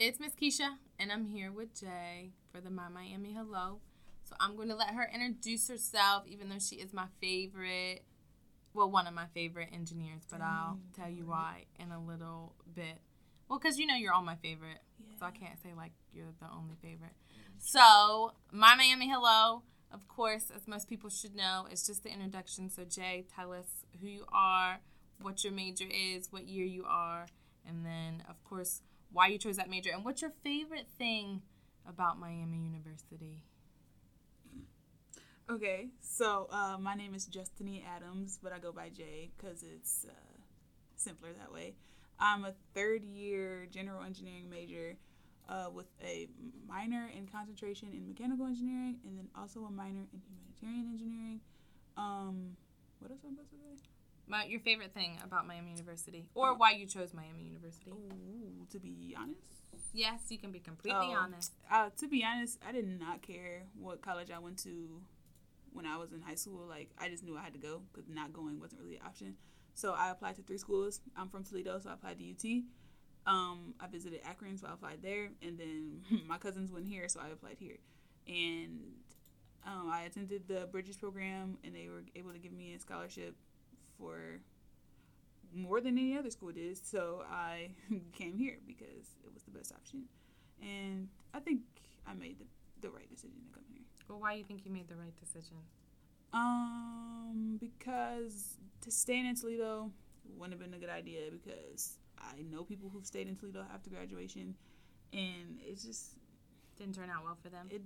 It's Miss Keisha, and I'm here with Jay for the My Miami Hello. So I'm going to let her introduce herself, even though she is my favorite, well, one of my favorite engineers, but I'll tell you why in a little bit. Well, because you know you're all my favorite, so I can't say like you're the only favorite. So, My Miami Hello, of course, as most people should know, it's just the introduction. So, Jay, tell us who you are, what your major is, what year you are, and then, of course, why you chose that major, and what's your favorite thing about Miami University? Okay, so uh, my name is Justiny Adams, but I go by Jay because it's uh, simpler that way. I'm a third year general engineering major uh, with a minor in concentration in mechanical engineering and then also a minor in humanitarian engineering. Um, what else am I supposed to say? My, your favorite thing about Miami University, or why you chose Miami University? Ooh, to be honest, Yes, you can be completely Oh. honest. uh, to be honest, I did not care what college I went to when I was in high school. Like, I just knew I had to go because not going wasn't really an option. So I applied to three schools. I'm from Toledo, so I applied to UT. Um, I visited Akron, so I applied there, and then my cousins went here, so I applied here. And um, I attended the Bridges program, and they were able to give me a scholarship for more than any other school did. So I came here because it was the best option, and I think I made the, the right decision to come here. Well, why do you think you made the right decision? Um, because to staying in Toledo wouldn't have been a good idea because I know people who've stayed in Toledo after graduation, and it's just Didn't turn out well for them. it.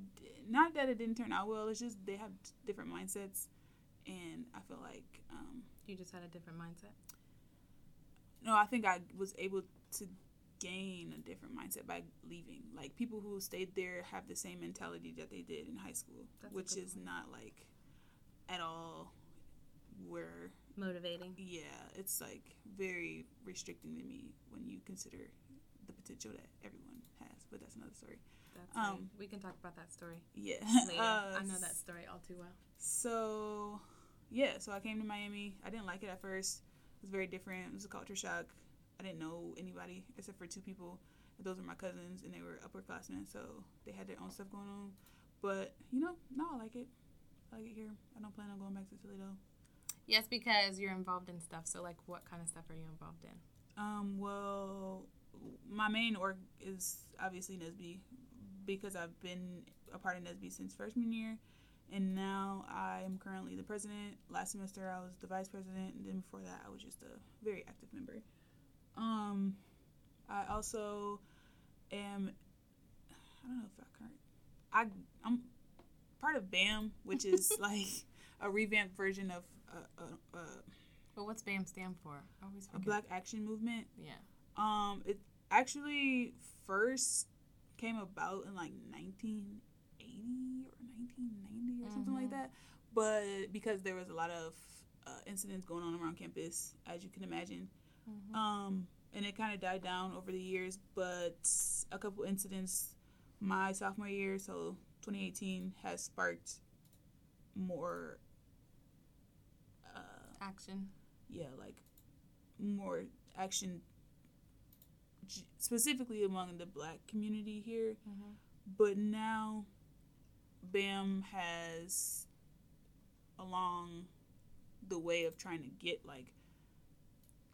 Not that it didn't turn out well. It's just they have different mindsets, and I feel like um, You just had a different mindset. no, I think I was able to gain a different mindset by leaving. Like people who stayed there have the same mentality that they did in high school, That's which is point. not like at all where Motivating. yeah, it's like very restricting to me when you consider the potential that everyone has. But that's another story. That's right. Um, We can talk about that story Yeah, later. Uh, I know that story all too well. So, yeah, so I came to Miami. I didn't like it at first. It was very different. It was a culture shock. I didn't know anybody except for two people. Those were my cousins, and they were upperclassmen, so they had their own stuff going on. But you know, no, I like it. I like it here. I don't plan on going back to Toledo. Yes, because you're involved in stuff. So, like, what kind of stuff are you involved in? Um, well, my main org is obviously NSBE because I've been a part of NSBE since freshman year, and now I am currently the president. Last semester I was the vice president, and then before that I was just a very active member. Um, I also am. I don't know if I current. I I'm part of BAM, which is like a revamped version of a, a, a, Well, what's BAM stand for? I always a. Black Action Movement. Yeah. Um, it actually first came about in like 1980 or 1990 or something like Mhm. that. But because there was a lot of uh, incidents going on around campus, as you can imagine, Mhm. um, and it kind of died down over the years. But a couple incidents my sophomore year, so 2018, has sparked more. Uh, Action. yeah, like more action specifically among the black community here. Mm-hmm. But now BAM has along the way of trying to get like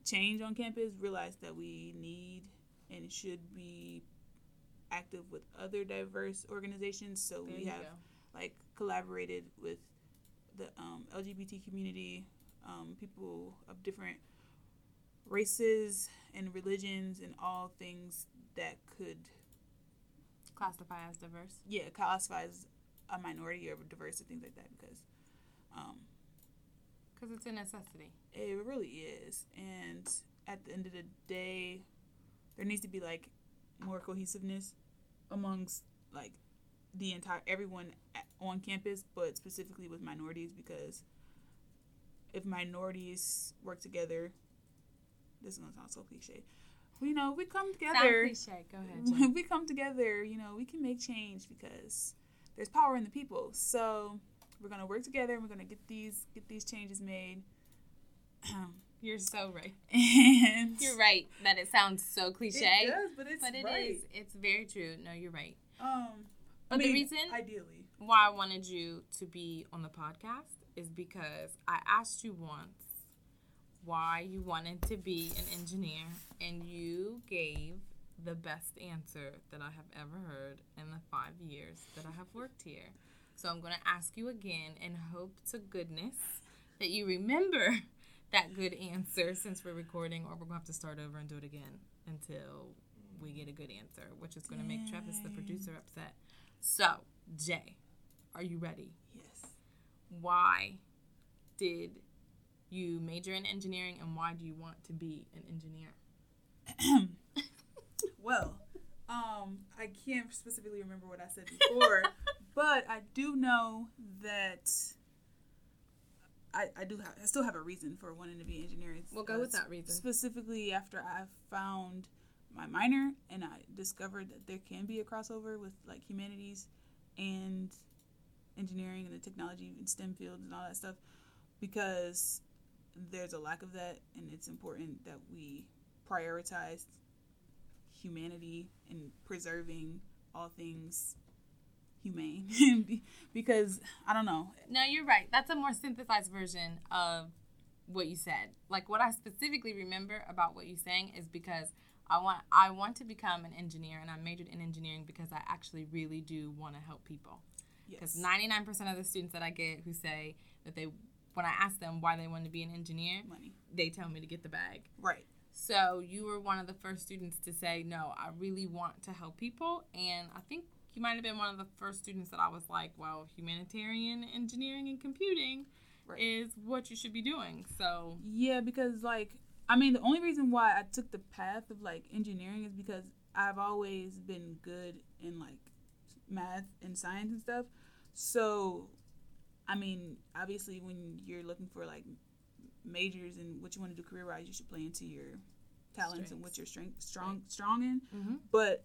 change on campus realized that we need and should be active with other diverse organizations so There we have go. like collaborated with the um, LGBT community, um, people of different races and religions, and all things that could, Classify as diverse. yeah, classify as a minority or diverse or things like that. Because um, Because it's a necessity. it really is, and at the end of the day, there needs to be like more cohesiveness amongst like the entire everyone at, on campus, but specifically with minorities because if minorities work together, this is gonna sound so cliche. You know, we come Sound together. cliche. Go ahead. We come together, you know, we can make change because there's power in the people. So we're gonna work together. and We're gonna get these get these changes made. You're so right. And You're right that it sounds so cliche. It does, but it's but it right. is. It's very true. No, you're right. Um, But I the reason ideally, why I wanted you to be on the podcast is because I asked you once why you wanted to be an engineer, and you gave the best answer that I have ever heard in the five years that I have worked here. So I'm going to ask you again and hope to goodness that you remember that good answer since we're recording, or we're going to have to start over and do it again until we get a good answer, which is going to make Travis, the producer, upset. So, Jay, are you ready? yes. Why did you major in engineering and why do you want to be an engineer? Well, um, I can't specifically remember what I said before, but I do know that I, I do have I still have a reason for wanting to be engineering. We'll go with that reason. Specifically after I found my minor and I discovered that there can be a crossover with like humanities and engineering and the technology and STEM fields and all that stuff because there's a lack of that and it's important that we prioritize humanity and preserving all things humane because I don't know No, you're right. That's a more synthesized version of what you said. Like what I specifically remember about what you're saying is because I want I want to become an engineer and I majored in engineering because I actually really do want to help people. Because yes 99% of the students that I get who say that they when I ask them why they want to be an engineer, money they tell me to get the bag. right So you were one of the first students to say, no, I really want to help people. And I think you might have been one of the first students that I was like, well, humanitarian engineering and computing Right. is what you should be doing. So yeah because like I mean the only reason why I took the path of like engineering is because I've always been good in like math and science and stuff so I mean obviously when you're looking for like majors and what you want to do career wise you should play into your talents and what you're strength strong strong in Mhm. but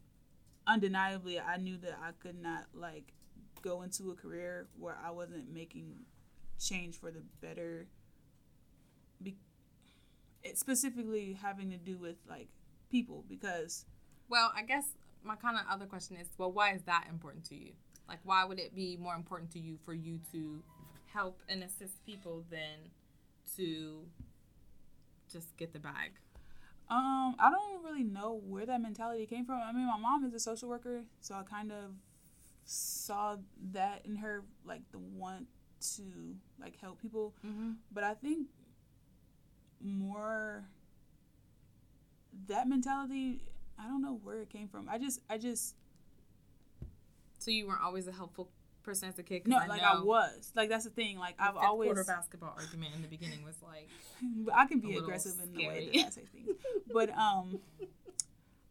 undeniably i knew that i could not like go into a career where i wasn't making change for the better be- it specifically having to do with like people because well, I guess my kind of other question is, well, why is that important to you? Like, why would it be more important to you for you to help and assist people than to just get the bag? um i don't really know where that mentality came from i mean my mom is a social worker so i kind of saw that in her like the want to like help people Mm-hmm. but I think more that mentality. I don't know where it came from. I just, I just So you weren't always a helpful person as a kid? 'Cause no, I like I was. Like that's the thing. Like the I've always, quarter basketball argument in the beginning was like, but I can be aggressive in the way that I say things. But um,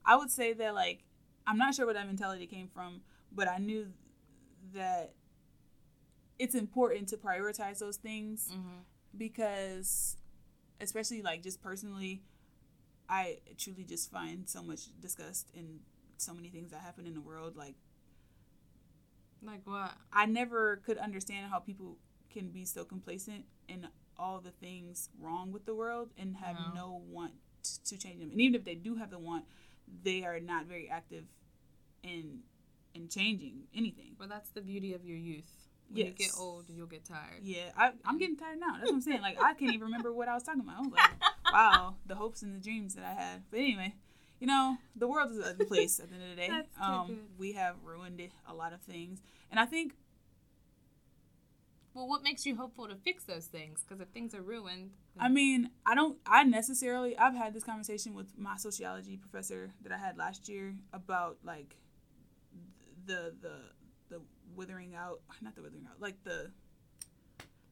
I would say that like I'm not sure where that mentality came from, but I knew that it's important to prioritize those things mm-hmm. because especially like just personally i truly just find so much disgust in so many things that happen in the world like like what? i never could understand how people can be so complacent in all the things wrong with the world and have No. no want to change them and even if they do have the want they are not very active in in changing anything Well, that's the beauty of your youth. When you get old, you'll get tired. Yeah, I, I'm getting tired now. That's what I'm saying. Like, I can't even remember what I was talking about. I was like, wow, the hopes and the dreams that I had. But anyway, you know, the world is a place at the end of the day. That's um, good. we have ruined it, a lot of things. And I think, Well, what makes you hopeful to fix those things? Because if things are ruined, I mean, I don't, I necessarily, I've had this conversation with my sociology professor that I had last year about like the, the, the withering out, not the withering out, like the,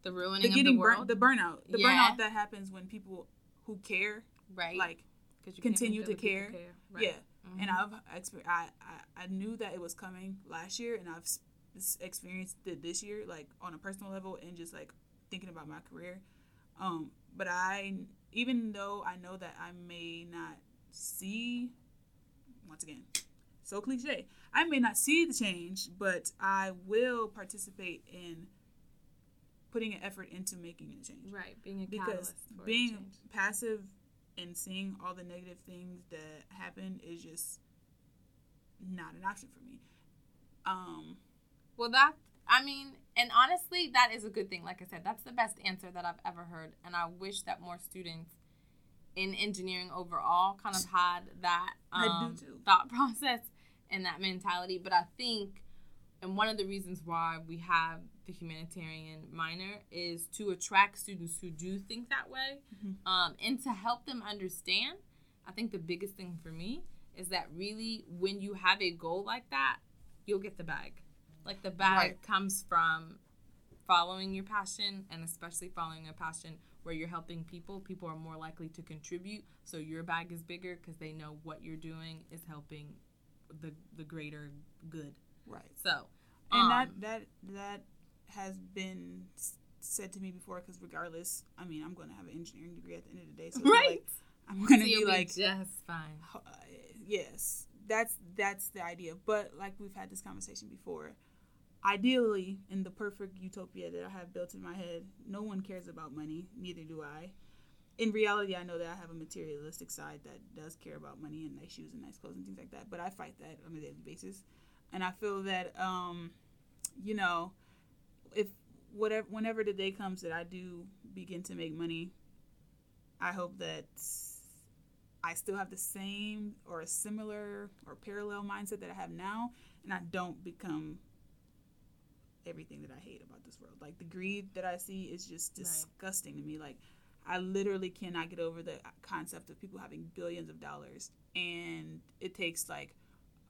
the ruining the of getting the world, burnt, the burnout, the Yeah. burnout that happens when people who care, right? like, 'Cause you continue to people care. Right. Yeah, and I've I, I I knew that it was coming last year, and I've experienced it this year, like on a personal level, and just like thinking about my career. Um, but I, even though I know that I may not see, once again, so cliche, I may not see the change, but I will participate in putting an effort into making a change. Right, being a Because being passive and seeing all the negative things that happen is just not an option for me. Um, Well, that I mean, and honestly, that is a good thing. Like I said, that's the best answer that I've ever heard, and I wish that more students in engineering overall kind of had that um, thought process and that mentality. But I think, and one of the reasons why we have the humanitarian minor is to attract students who do think that way, Mhm. um, and to help them understand. I think the biggest thing for me is that really, when you have a goal like that, you'll get the bag. Like the bag Right. comes from following your passion and especially following a passion where you're helping people people are more likely to contribute so your bag is bigger because they know what you're doing is helping the the greater good right. so and um, that that that has been said to me before because regardless i mean i'm going to have an engineering degree at the end of the day so right. like i'm going to So be like just fine. uh, yes that's that's the idea. But like we've had this conversation before. Ideally in the perfect utopia that i have built in my head no one cares about money neither do i. In reality i know that i have a materialistic side that does care about money and nice shoes and nice clothes and things like that but i fight that on a daily basis. And i feel that um you know if whatever whenever the day comes that i do begin to make money i hope that I still have the same or a similar or parallel mindset that I have now, and I don't become everything that I hate about this world. Like the greed that I see is just Right. disgusting to me. Like I literally cannot get over the concept of people having billions of dollars, and it takes like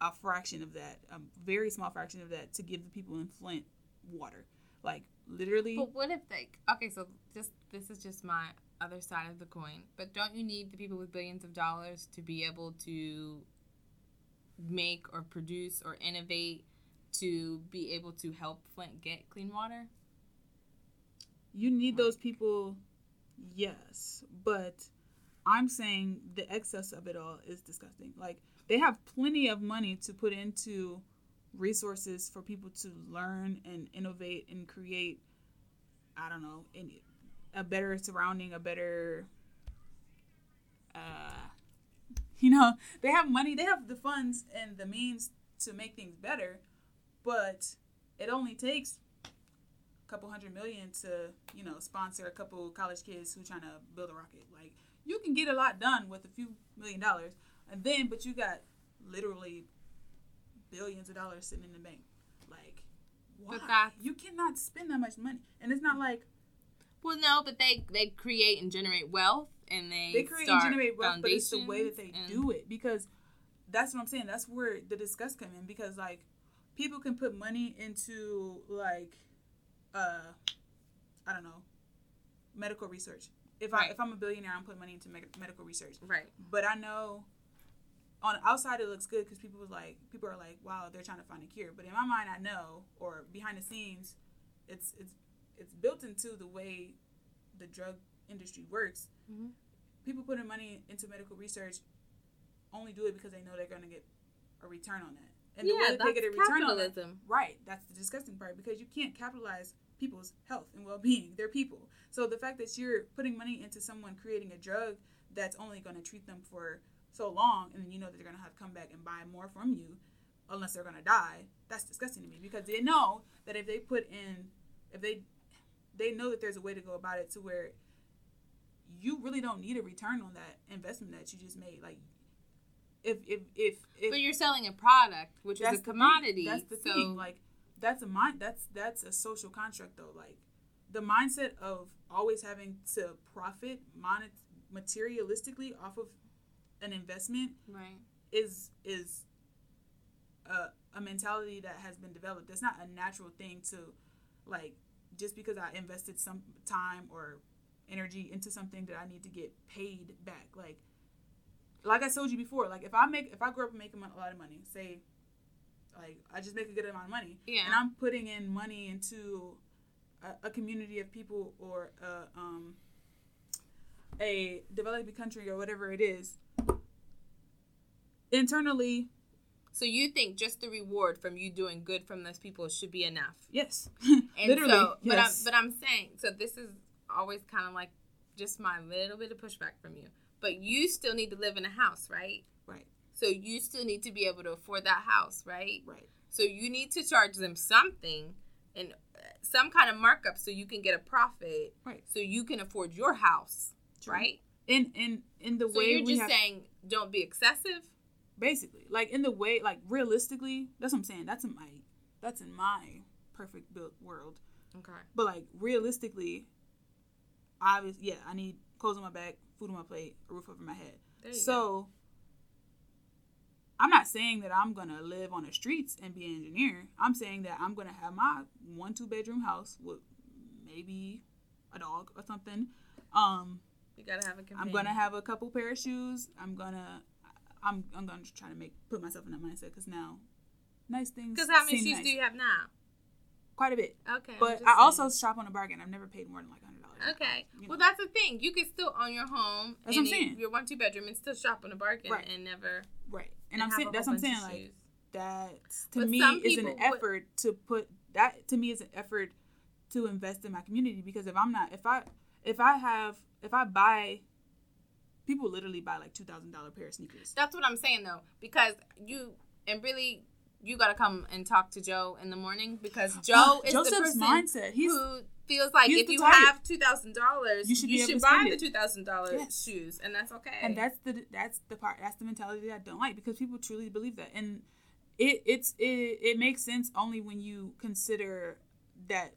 a fraction of that, a very small fraction of that, to give the people in Flint water. Like literally, but what if they okay so just this is just my other side of the coin but don't you need the people with billions of dollars to be able to make or produce or innovate to be able to help flint get clean water You need those people, yes, but I'm saying the excess of it all is disgusting. Like they have plenty of money to put into resources for people to learn and innovate and create. I don't know, a better surrounding, a better. Uh, you know, they have money, they have the funds and the means to make things better, but it only takes a couple hundred million to you know sponsor a couple college kids who trying to build a rocket like you can get a lot done with a few million dollars and then but you got literally billions of dollars sitting in the bank. Like why? But you cannot spend that much money. And it's not like well no but they they create and generate wealth and they they create and generate wealth but it's the way that they do it because that's what i'm saying. That's where the disgust come in because like people can put money into like uh i don't know medical research. If i if i'm a billionaire i'm putting money into med- medical research. Right. But i know on the outside it looks good because people was like people are like wow they're trying to find a cure but in my mind i know or behind the scenes it's it's it's built into the way the drug industry works Mhm. people putting money into medical research only do it because they know they're going to get a return on that and the way yeah that that's they get a return on that capitalism Right. That's the disgusting part because you can't capitalize people's health and well being. They're people. So the fact that you're putting money into someone creating a drug that's only going to treat them for so long and then you know that they're going to have to come back and buy more from you unless they're going to die, that's disgusting to me because they know that if they put in, if they, they know that there's a way to go about it to where you really don't need a return on that investment that you just made. Like, if, if, if, if but you're selling a product which is a the commodity That's the so thing. Like that's a mind. That's that's a social contract though. Like the mindset of always having to profit monet materialistically off of an investment right is is a, a mentality that has been developed. That's not a natural thing to like just because I invested some time or energy into something that I need to get paid back. Like like I told you before, like if I make if I grow up making a lot of money, say like I just make a good amount of money, yeah and I'm putting in money into a, a community of people or a, um, a developing country or whatever it is. Internally, So you think just the reward from you doing good from those people should be enough? Yes. And Literally. So, but I'm but I'm saying so. This is always kind of like just my little bit of pushback from you. But you still need to live in a house, right? right. So you still need to be able to afford that house, right? Right. So you need to charge them something and uh, some kind of markup so you can get a profit, Right. so you can afford your house, True. right? In in in the So way you're just have saying don't be excessive. Basically like in the way like realistically that's what i'm saying that's in my that's in my perfect built world Okay. but like realistically obviously yeah i need clothes on my back food on my plate a roof over my head you go. so i'm not saying that i'm gonna live on the streets and be an engineer i'm saying that i'm gonna have my one two bedroom house with maybe a dog or something um You gotta have a I'm gonna have a couple pair of shoes. I'm gonna, I'm, I'm gonna try to make put myself in that mindset because now, nice things. Because how many shoes nice. do you have now? Quite a bit, Okay. But I also shop on a bargain. I've never paid more than like hundred dollars. Okay. You Well, that's the thing. You can still own your home That's and what I'm saying. your one two bedroom and still shop on a bargain Right. and never. right, and, I'm saying that's what I'm saying. Like shoes. that to But me is an would- effort to put that to me is an effort to invest in my community because if I'm not if I if I have if I buy people literally buy like two thousand dollar pair of sneakers. That's what I'm saying though, because you and really you gotta come and talk to Joe in the morning because Joe is Joseph's the person mindset. He's who feels like if you have two thousand dollars, You you should should, able to buy the two thousand dollars Yes. shoes, and that's okay. and that's the that's the part that's the mentality that I don't like because people truly believe that and it it's it, it makes sense only when you consider that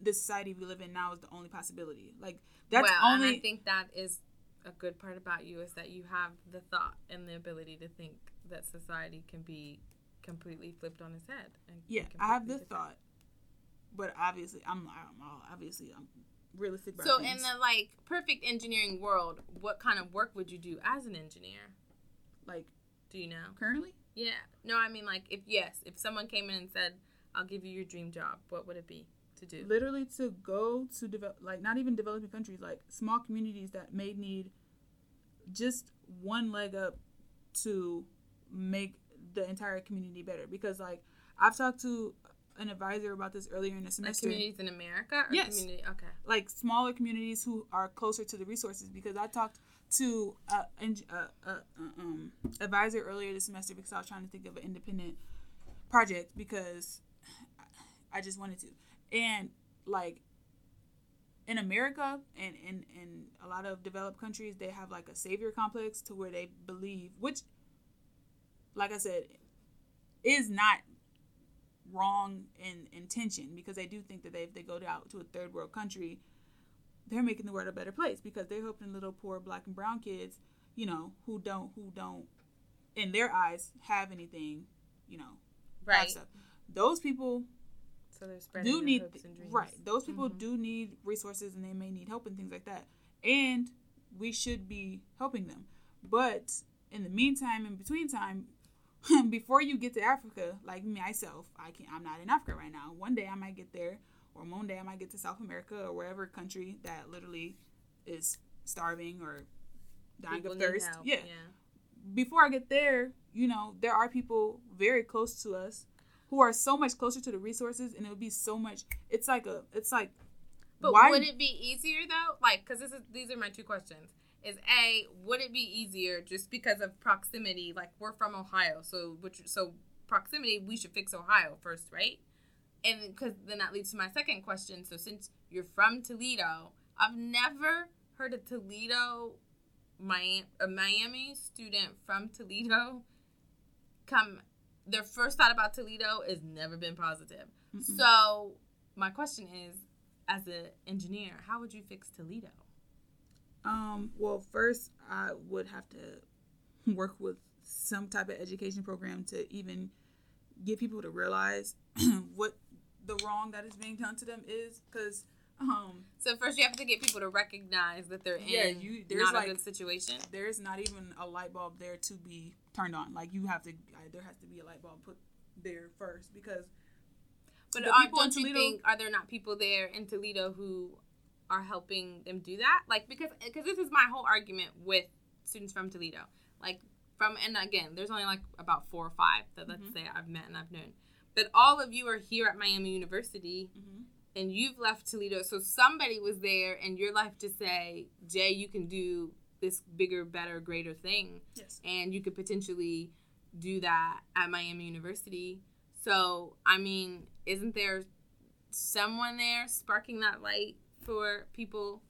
the society we live in now is the only possibility like that's well, only I think that is a good part about you is that you have the thought and the ability to think that society can be completely flipped on its head. And yeah I have the different. thought but obviously I'm, I'm all- obviously I'm realistic about So in the like perfect engineering world, what kind of work would you do as an engineer? like Do you know? currently Yeah. No, I mean like if yes, if someone came in and said, "I'll give you your dream job," what would it be to do? literally to go to develop like not even developing countries like small communities that may need just one leg up to make the entire community better because like i've talked to an advisor about this earlier in the semester. Like communities in America or Yes. community okay. like smaller communities who are closer to the resources because I talked to a, a, a, a um, advisor earlier this semester because I was trying to think of an independent project because I just wanted to and like in America and in, in a lot of developed countries they have like a savior complex to where they believe which like I said is not wrong in intention because they do think that they, if they go out to a third world country, they're making the world a better place because they're helping little poor black and brown kids, you know, who don't who don't in their eyes have anything, you know, Right. Those people So they're spreading do need hopes and dreams. right. Those people Mhm. do need resources and they may need help and things like that. And we should be helping them. But in the meantime, in between time, before you get to Africa, like myself, I can I'm not in Africa right now. One day I might get there, or one day I might get to South America or wherever country that literally is starving or dying People of thirst. Yeah. Yeah. Before I get there, you know, there are people very close to us who are so much closer to the resources, and it would be so much. It's like a. It's like. But why would it be easier though? Like, because this is these are my two questions. Is a would it be easier just because of proximity? Like we're from Ohio, so which so proximity we should fix Ohio first, right? And because then that leads to my second question. So since you're from Toledo, I've never heard a Toledo, Miami, a Miami student from Toledo come. Their first thought about Toledo has never been positive. Mm-mm. So my question is, as an engineer, how would you fix Toledo? Um. Well, first I would have to work with some type of education program to even get people to realize what the wrong that is being done to them is, because um, So first, you have to get people to recognize that they're Yeah, in you- there's not like- a good situation. there's not even a light bulb there to be turned on. Like you have to, uh, there has to be a light bulb put there first because But are, people don't you Toledo- think are there not people there in Toledo who are helping them do that? Like because because this is my whole argument with students from Toledo. Like from and again, there's only like about four or five that let's Mhm. say I've met and I've known. But all of you are here at Miami University Mm-hmm. and you've left Toledo. So somebody was there in your life to say, Jay, you can do this bigger, better, greater thing. Yes. And you could potentially do that at Miami University. So, I mean, isn't there someone there sparking that light for people?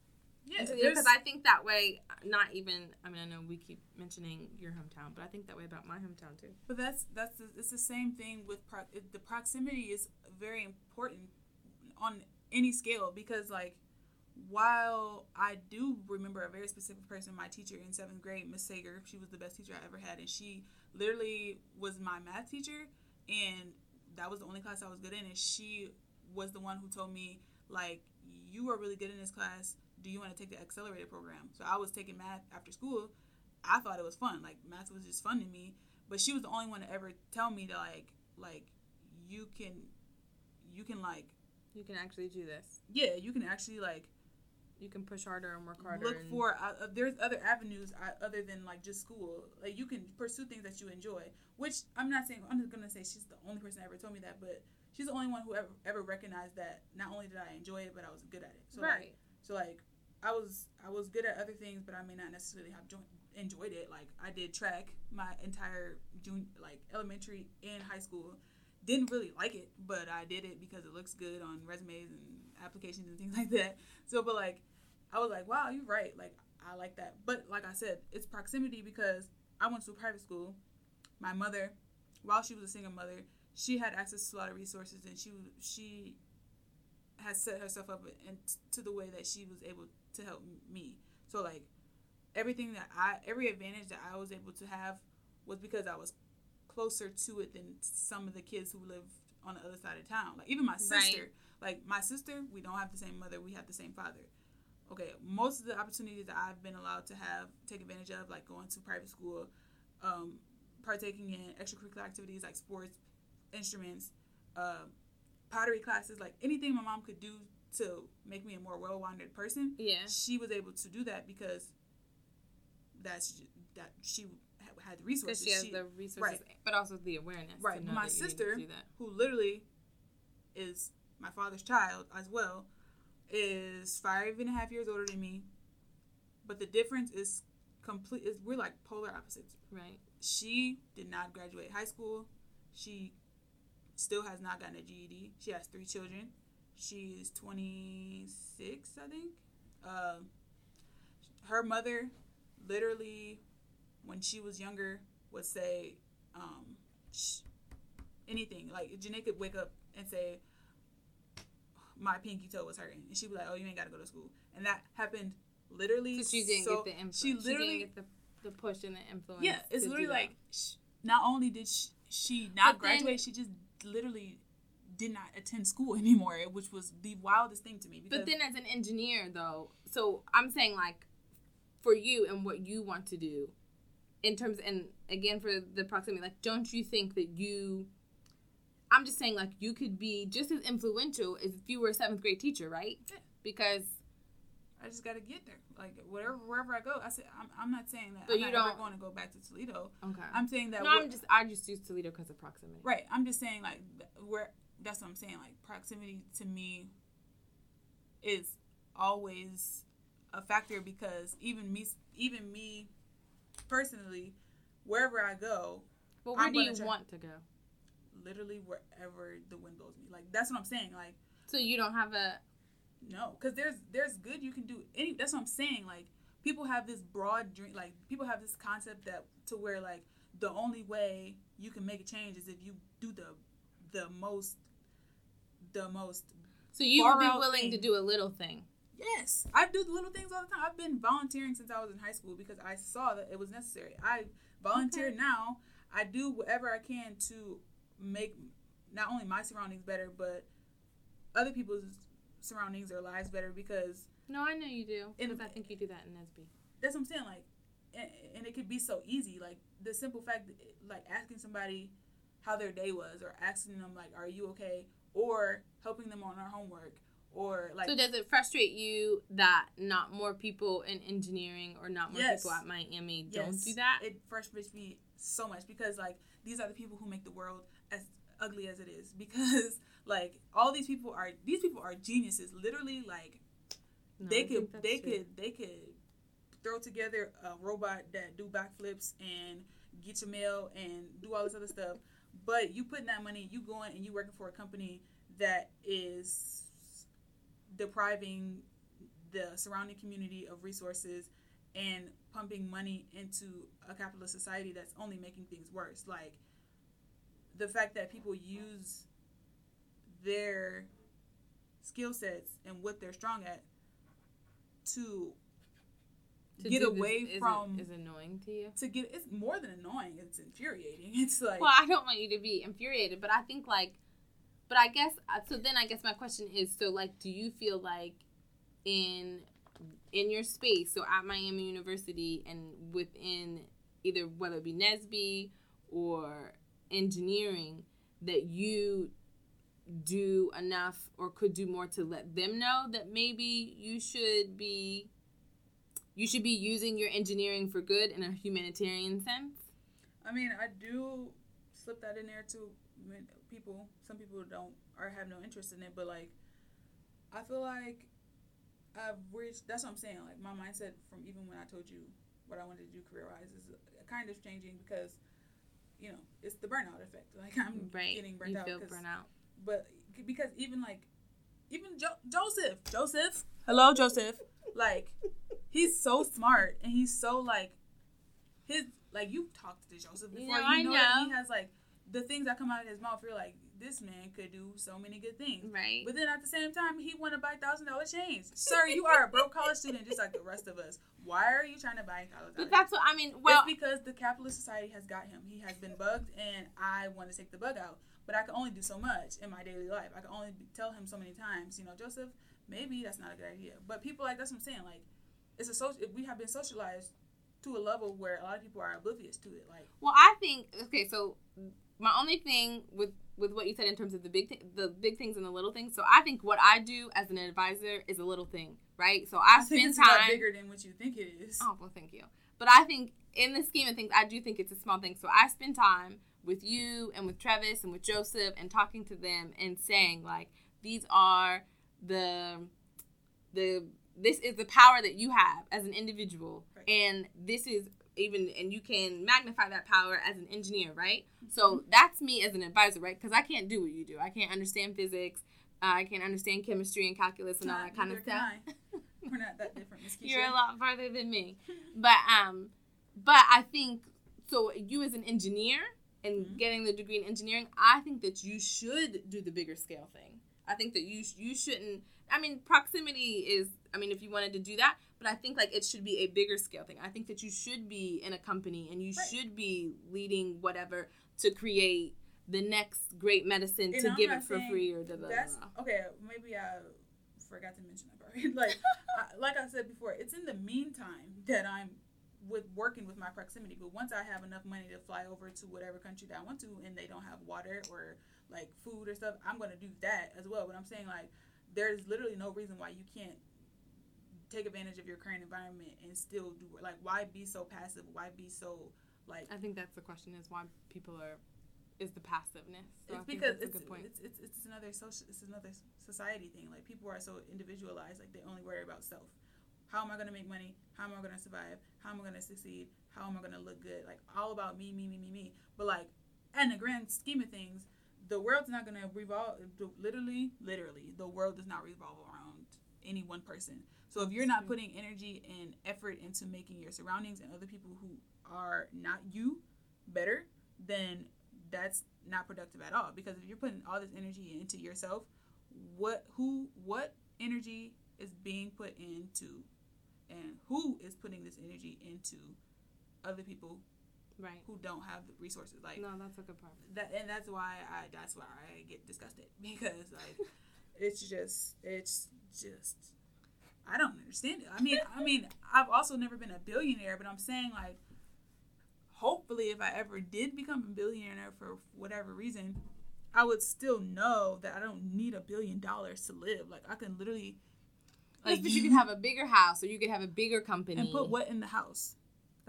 Yeah. Because I think that way, not even, I mean, I know we keep mentioning your hometown, but I think that way about my hometown too. But that's that's the, it's the same thing with pro- the proximity is very important on any scale because like while I do remember a very specific person, my teacher in seventh grade, Miss Sager, she was the best teacher I ever had, and she literally was my math teacher, and that was the only class I was good in, and she was the one who told me like you are really good in this class. Do you want to take the accelerated program? So I was taking math after school. I thought it was fun. Like math was just fun to me. But she was the only one to ever tell me to like like you can you can like You can actually do this. yeah you can actually like You can push harder and work harder. look for uh, uh, there's other avenues uh, other than like just school like you can pursue things that you enjoy which i'm not saying i'm just gonna say she's the only person that ever told me that but she's the only one who ever, ever recognized that not only did i enjoy it but i was good at it so like, right. so like i was i was good at other things but i may not necessarily have jo- enjoyed it like i did track my entire junior like elementary and high school didn't really like it but i did it because it looks good on resumes and applications and things like that so but like I was like, wow, you're right. Like, I like that. But like I said, it's proximity because I went to a private school. My mother, while she was a single mother, she had access to a lot of resources, and she she has set herself up and to the way that she was able to help me. So like everything that I, every advantage that I was able to have was because I was closer to it than some of the kids who lived on the other side of town. Like even my sister, like my sister, we don't have the same mother, we have the same father okay, most of the opportunities that I've been allowed to have, take advantage of, like going to private school, um, partaking in extracurricular activities like sports, instruments, uh, pottery classes, like anything my mom could do to make me a more well-rounded person, Yeah. she was able to do that because that's that she had the resources. she has She- the resources, right. but also the awareness. Right. To know My that you need to sister- do that. who literally is my father's child as well, is five and a half years older than me. But the difference is complete. Is we're like polar opposites. Right. She did not graduate high school. She still has not gotten a GED. She has three children. She's 26, I think. Um, her mother, literally, when she was younger, would say um, sh- anything. Like, Janae could wake up and say, my pinky toe was hurting. And she'd be like, oh, you ain't got to go to school. And that happened literally. So she didn't so- get the influence. She literally she didn't get the, the push and the influence. yeah, it's literally like sh- not only did she, she not But then- graduate, she just literally did not attend school anymore, which was the wildest thing to me. Because But then, as an engineer, though, so I'm saying like, for you and what you want to do, in terms, and again for the proximity, like, don't you think that you? I'm just saying, like, you could be just as influential as if you were a seventh grade teacher, right? Yeah. Because I just got to get there. Like whatever, wherever I go, I said I'm, I'm not saying that So I'm you don't- going to go back to Toledo. okay, I'm saying that no, what- I'm just I just use Toledo because of proximity. right. I'm just saying like where that's what I'm saying. Like proximity to me is always a factor because even me, even me personally, wherever I go, But where I'm do you try- want to go? Literally wherever the wind blows me. Like that's what I'm saying. Like So you don't have a no, because there's there's good you can do. Any that's what I'm saying. Like people have this broad dream. Like people have this concept that to where like the only way you can make a change is if you do the the most the most. so you would be willing to do a little thing. Yes, I do the little things all the time. I've been volunteering since I was in high school because I saw that it was necessary. I volunteer Okay. now. I do whatever I can to make not only my surroundings better, but other people's surroundings or lives better because No, I know you do And- because I think you do that in Nesby. that's what I'm saying. Like, and, and it could be so easy. Like the simple fact, that, like asking somebody how their day was, or asking them like, "Are you okay?" or helping them on their homework, or like so does it frustrate you that not more people in engineering or not more Yes. people at Miami don't do that? It frustrates me so much because like these are the people who make the world as ugly as it is. Because like all these people are these people are geniuses. Literally, like No, they I could they true. could they could throw together a robot that do backflips and get your mail and do all this other stuff. But you putting that money, you going and you working for a company that is depriving the surrounding community of resources and pumping money into a capitalist society that's only making things worse. Like the fact that people use their skill sets and what they're strong at to, To get this away from is annoying to you. to get it's more than annoying it's infuriating it's like Well, I don't want you to be infuriated, but I think like, but I guess uh, so. Then I guess my question is: so like, do you feel like in in your space, so at Miami University and within either whether it be Nesby or engineering, that you do enough or could do more to let them know that maybe you should be you should be using your engineering for good in a humanitarian sense I mean, I do slip that in there too. People, some people don't or have no interest in it, but like, I feel like I've reached. That's what I'm saying. Like my mindset from even when I told you what I wanted to do career wise is kind of changing because, you know, it's the burnout effect. Like I'm right getting burnt you out. feel 'cause- burnout But because even like, even jo- Joseph, Joseph, hello Joseph, like he's so smart and he's so like his like you've talked to Joseph You before I you know, that know. he has like the things that come out of his mouth. You're like this man could do so many good things. right But then at the same time, he want to buy thousand dollar chains. Sir, you are a broke college student just like the rest of us. Why are you trying to buy college? but that's what i mean well it's because the capitalist society has got him. He has been bugged, and I want to take the bug out. But I can only do so much in my daily life. I can only tell him so many times, you know, Joseph, maybe that's not a good idea. But people like that's what I'm saying. Like, it's a social. We have been socialized to a level where a lot of people are oblivious to it. Like, well i think okay so my only thing with with what you said in terms of the big th- the big things and the little things so i think what i do as an advisor is a little thing right so i, I think spend it's a lot time bigger than what you think it is. Oh, well, thank you. But I think in the scheme of things, I do think it's a small thing. So I spend time with you and with Travis and with Joseph and talking to them and saying like these are the the this is the power that you have as an individual Right. and this is even and you can magnify that power as an engineer right Mm-hmm. so that's me as an advisor right because i can't do what you do i can't understand physics uh, i can't understand chemistry and calculus and all that kind of stuff. We're not that different, you're a lot farther than me. But um but I think so you as an engineer and Mhm. getting the degree in engineering, I think that you should do the bigger scale thing. I think that you you shouldn't I mean proximity is I mean if you wanted to do that, but I think like it should be a bigger scale thing. I think that you should be in a company and you Right. should be leading whatever to create the next great medicine And to I'm give it for free or da da That's da. okay. Maybe I forgot to mention that part. like, I, like I said before, it's in the meantime that I'm with working with my proximity. But once I have enough money to fly over to whatever country that I want to, and they don't have water or like food or stuff, I'm gonna do that as well. But I'm saying like, there's literally no reason why you can't take advantage of your current environment and still do it. like why be so passive why be so like I think that's the question is why people are is the passiveness. So I it's think because it's, good point. it's it's it's another social it's another society thing. Like people are so individualized, like they only worry about self. How am I gonna make money? How am I gonna survive? How am I gonna succeed? How am I gonna look good? Like all about me, me, me, me, me. But like in the grand scheme of things, the world's not gonna revolve. Literally, literally, the world does not revolve around any one person. So if you're not mm. putting energy and effort into making your surroundings and other people who are not you better, then that's not productive at all because if you're putting all this energy into yourself what who what energy is being put into and who is putting this energy into other people right. who don't have the resources like No, that's a good part. that and that's why i that's why i get disgusted because like it's just it's just i don't understand it i mean i mean i've also never been a billionaire but i'm saying like hopefully if i ever did become a billionaire for whatever reason I would still know that I don't need a billion dollars to live. Like I can literally Yes, but you can have a bigger house or you could have a bigger company. and put what in the house.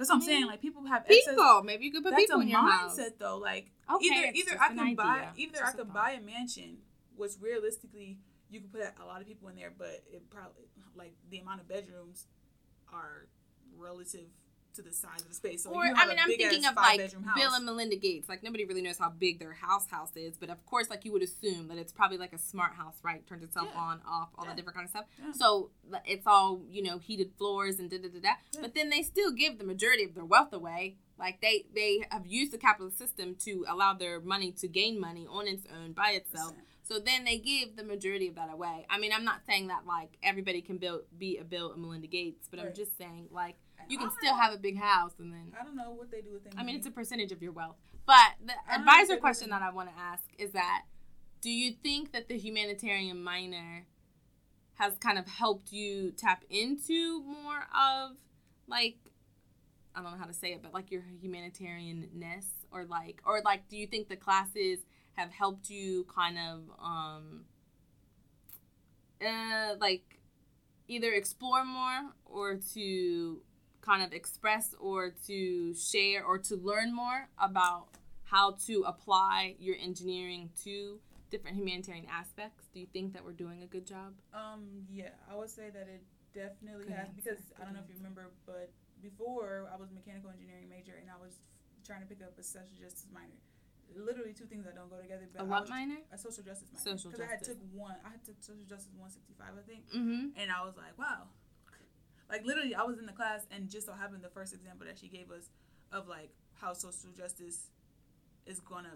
That's what I'm saying. Mm-hmm. Like people have people. Maybe you could put That's people in your mindset house. though. Like Okay, either either I can buy either I could buy a mansion, which realistically you could put a lot of people in there, but it probably like the amount of bedrooms are relative to the size of the space. So or I mean, I'm thinking of like. Bill and Melinda Gates. Like nobody really knows how big their house house is, but of course, like you would assume that it's probably like a smart house, right? Turns itself Yeah. on, off, all Yeah. that different kind of stuff. Yeah. So it's all you know, heated floors and da da da da. But then they still give the majority of their wealth away. Like they they have used the capitalist system to allow their money to gain money on its own by itself. So then they give the majority of that away. I mean, I'm not saying that like everybody can build be a Bill and Melinda Gates, but I'm just saying like you can still have a big house and then I don't know what they do with them. I mean, it's a percentage of your wealth. But the advisor question that- that I want to ask is that do you think that the humanitarian minor has kind of helped you tap into more of like I don't know how to say it, but like your humanitarianness or like or like do you think the classes have helped you kind of um uh like either explore more or to kind of express or to share or to learn more about how to apply your engineering to different humanitarian aspects? Do you think that we're doing a good job? Um, yeah, I would say that it definitely Good has answer, because I don't know if you remember, but before I was a mechanical engineering major and I was trying to pick up a social justice minor. Literally two things that don't go together. But A what minor? A social justice minor. Social justice. Because I had took one. I had took social justice one sixty five, I think, Mm-hmm. and I was like, wow. Like literally, I was in the class and just so happened the first example that she gave us of like how social justice is gonna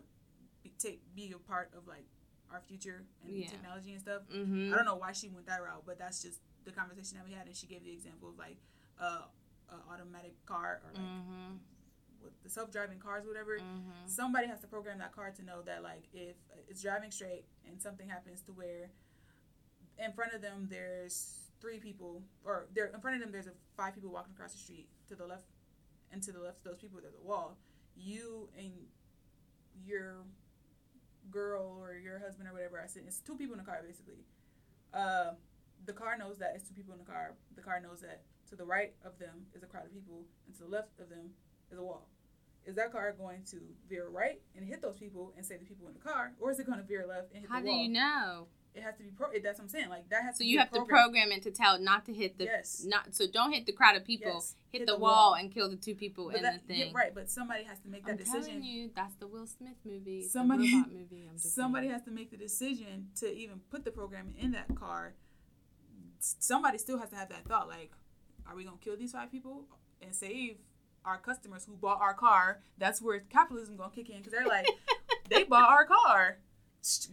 be, take be a part of like our future and Yeah. technology and stuff. Mm-hmm. I don't know why she went that route, but that's just the conversation that we had, and she gave the example of like uh, a automatic car or like Mm-hmm. with the self driving cars, whatever. Mm-hmm. Somebody has to program that car to know that like if it's driving straight and something happens to where in front of them there's three people, or there in front of them there's a five people walking across the street. To the left and to the left of those people there's a wall. You and your girl or your husband or whatever are sitting. It's two people in the car basically. Uh, the car knows that it's two people in the car. The car knows that to the right of them is a crowd of people, and to the left of them is a wall. Is that car going to veer right and hit those people and save the people in the car, or is it going to veer left and hit How the do wall? you know? It has to be pro. That's what I'm saying. Like that has to So to. you have to program. program it to tell not to hit the Yes. not so don't hit the crowd of people. Yes. Hit, the, wall, and kill the two people But in that, the yeah, thing. right, but somebody has to make that I'm decision. telling you, that's the Will Smith movie. Somebody, the movie. I'm just somebody saying. has to make the decision to even put the program in that car. Somebody still has to have that thought, like, are we gonna kill these five people and save our customers who bought our car? That's where capitalism gonna kick in because they're like, they bought our car.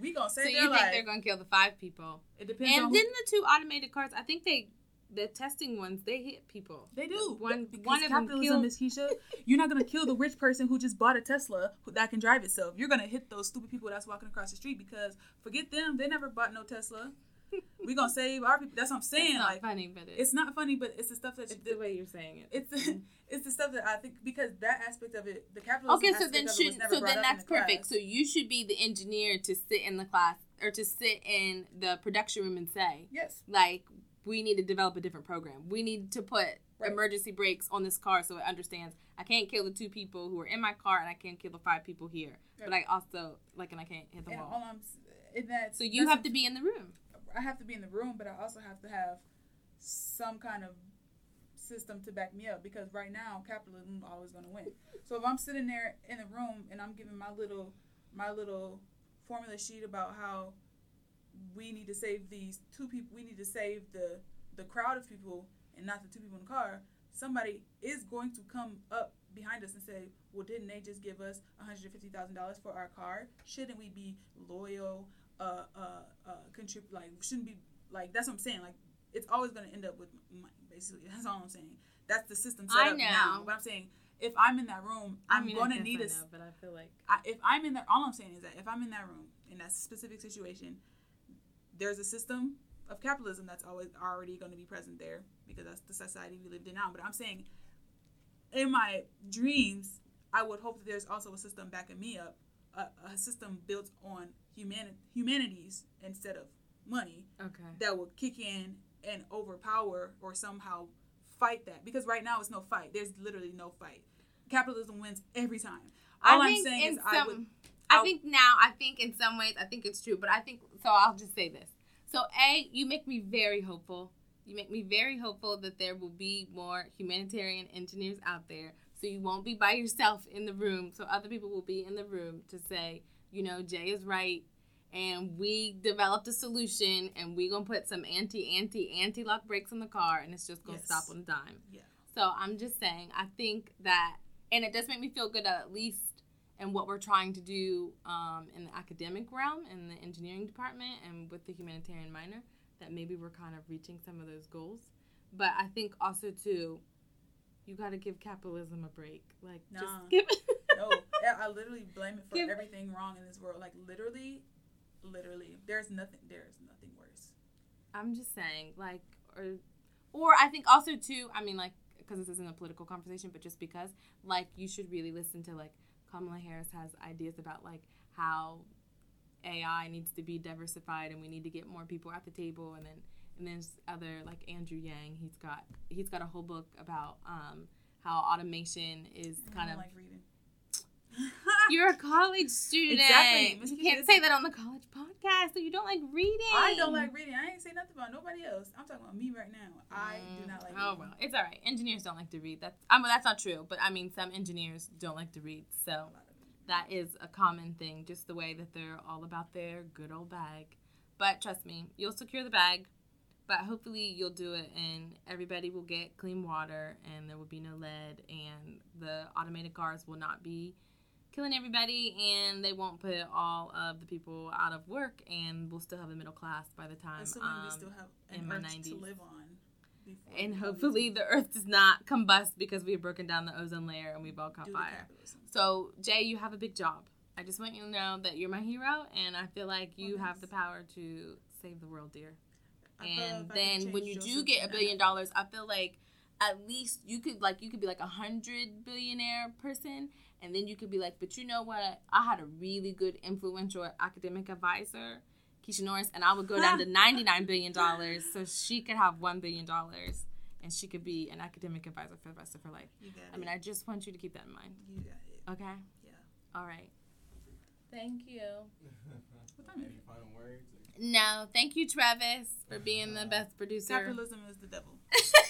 We gonna say. So you think life. they're gonna kill the five people? It depends And on didn't who the two automated cars? I think they, the testing ones, they hit people. they do. One- because one of them capitalism killed- is Keisha. You're not gonna kill the rich person who just bought a Tesla that can drive itself. You're gonna hit those stupid people that's walking across the street because forget them. They never bought no Tesla. we gonna save our people. That's what I'm saying. It's not like funny, but it's, it's not funny, but it's the stuff that you, it's the way you're saying it. it's the, mm-hmm. it's the stuff that I think because that aspect of it, the capitalism. Okay, so then should so then that's the class. perfect. So you should be the engineer to sit in the class or to sit in the production room and say, yes, like, we need to develop a different program. We need to put Right. emergency brakes on this car so it understands I can't kill the two people who are in my car and I can't kill the five people here. But I also like and I can't hit the and wall. all I'm s- in that. So you that's have a- to be in the room. I have to be in the room, but I also have to have some kind of system to back me up because right now capitalism is always going to win. So if I'm sitting there in the room and I'm giving my little my little formula sheet about how we need to save these two people, we need to save the the crowd of people and not the two people in the car. Somebody is going to come up behind us and say, "Well, didn't they just give us one hundred fifty thousand dollars for our car? Shouldn't we be loyal? Uh, uh, uh, contribute like shouldn't be like that's what I'm saying. Like it's always going to end up with money. Basically, that's all I'm saying. That's the system set I up now. know. But I'm saying if I'm in that room, I'm I mean, going to need a know, but I feel like I, if I'm in that, all I'm saying is that if I'm in that room in that specific situation, there's a system of capitalism that's always already going to be present there because that's the society we lived in now. But I'm saying, in my dreams, I would hope that there's also a system backing me up a, a system built on human humanities instead of money Okay. that will kick in and overpower or somehow fight that. Because right now it's no fight. There's literally no fight. Capitalism wins every time. All I I'm saying is some, I would. I I'll- think now, I think in some ways, I think it's true, but I think so. I'll just say this. So, a, you make me very hopeful. You make me very hopeful that there will be more humanitarian engineers out there, so you won't be by yourself in the room. So other people will be in the room to say, you know, Jay is right, and we developed a solution, and we're gonna put some anti anti anti lock brakes on the car, and it's just gonna Yes. stop on a dime. Yeah. So I'm just saying, I think that, and it does make me feel good at least in what we're trying to do um, in the academic realm, in the engineering department, and with the humanitarian minor, that maybe we're kind of reaching some of those goals. But I think also too, you got to give capitalism a break. Like Nah. just give. no, yeah, I literally blame it for Give- everything wrong in this world. Like literally, literally, there's nothing. There's nothing worse. I'm just saying, like, or, or I think also too. I mean, like, because this isn't a political conversation, but just because, like, you should really listen to like Kamala Harris has ideas about like how AI needs to be diversified and we need to get more people at the table, and then and there's other like Andrew Yang. He's got he's got a whole book about um how automation is kind of. like reading. You're a college student. Exactly. You can't say that on the college podcast. So you don't like reading. I don't like reading. I ain't say nothing about nobody else. I'm talking about me right now. I do not like. Oh reading. well, it's all right. Engineers don't like to read. That's I mean that's not true, but I mean some engineers don't like to read. So A lot of it. that is a common thing, just the way that they're all about their good old bag. But trust me, you'll secure the bag. But hopefully you'll do it, and everybody will get clean water, and there will be no lead, and the automated cars will not be killing everybody, and they won't put all of the people out of work, and we'll still have a middle class by the time. Assuming we um, still have in my 90s. to live on. and hopefully the earth does not combust because we've broken down the ozone layer and we've all caught fire. So, Jay, you have a big job. I just want you to know that you're my hero, and I feel like you have the power to save the world, dear. I feel And if I could then when you do get a billion dollars, I feel like at least you could like you could be like a hundred billionaire person, and then you could be like, but you know what? I had a really good influential academic advisor, Keisha Norris, and I would go down to ninety nine billion dollars, so she could have one billion dollars, and she could be an academic advisor for the rest of her life. You got I mean. I just want you to keep that in mind. you got it. Okay. Yeah. All right. Thank you. What time is Any final words? No, thank you, Travis, for being the best producer. Capitalism is the devil.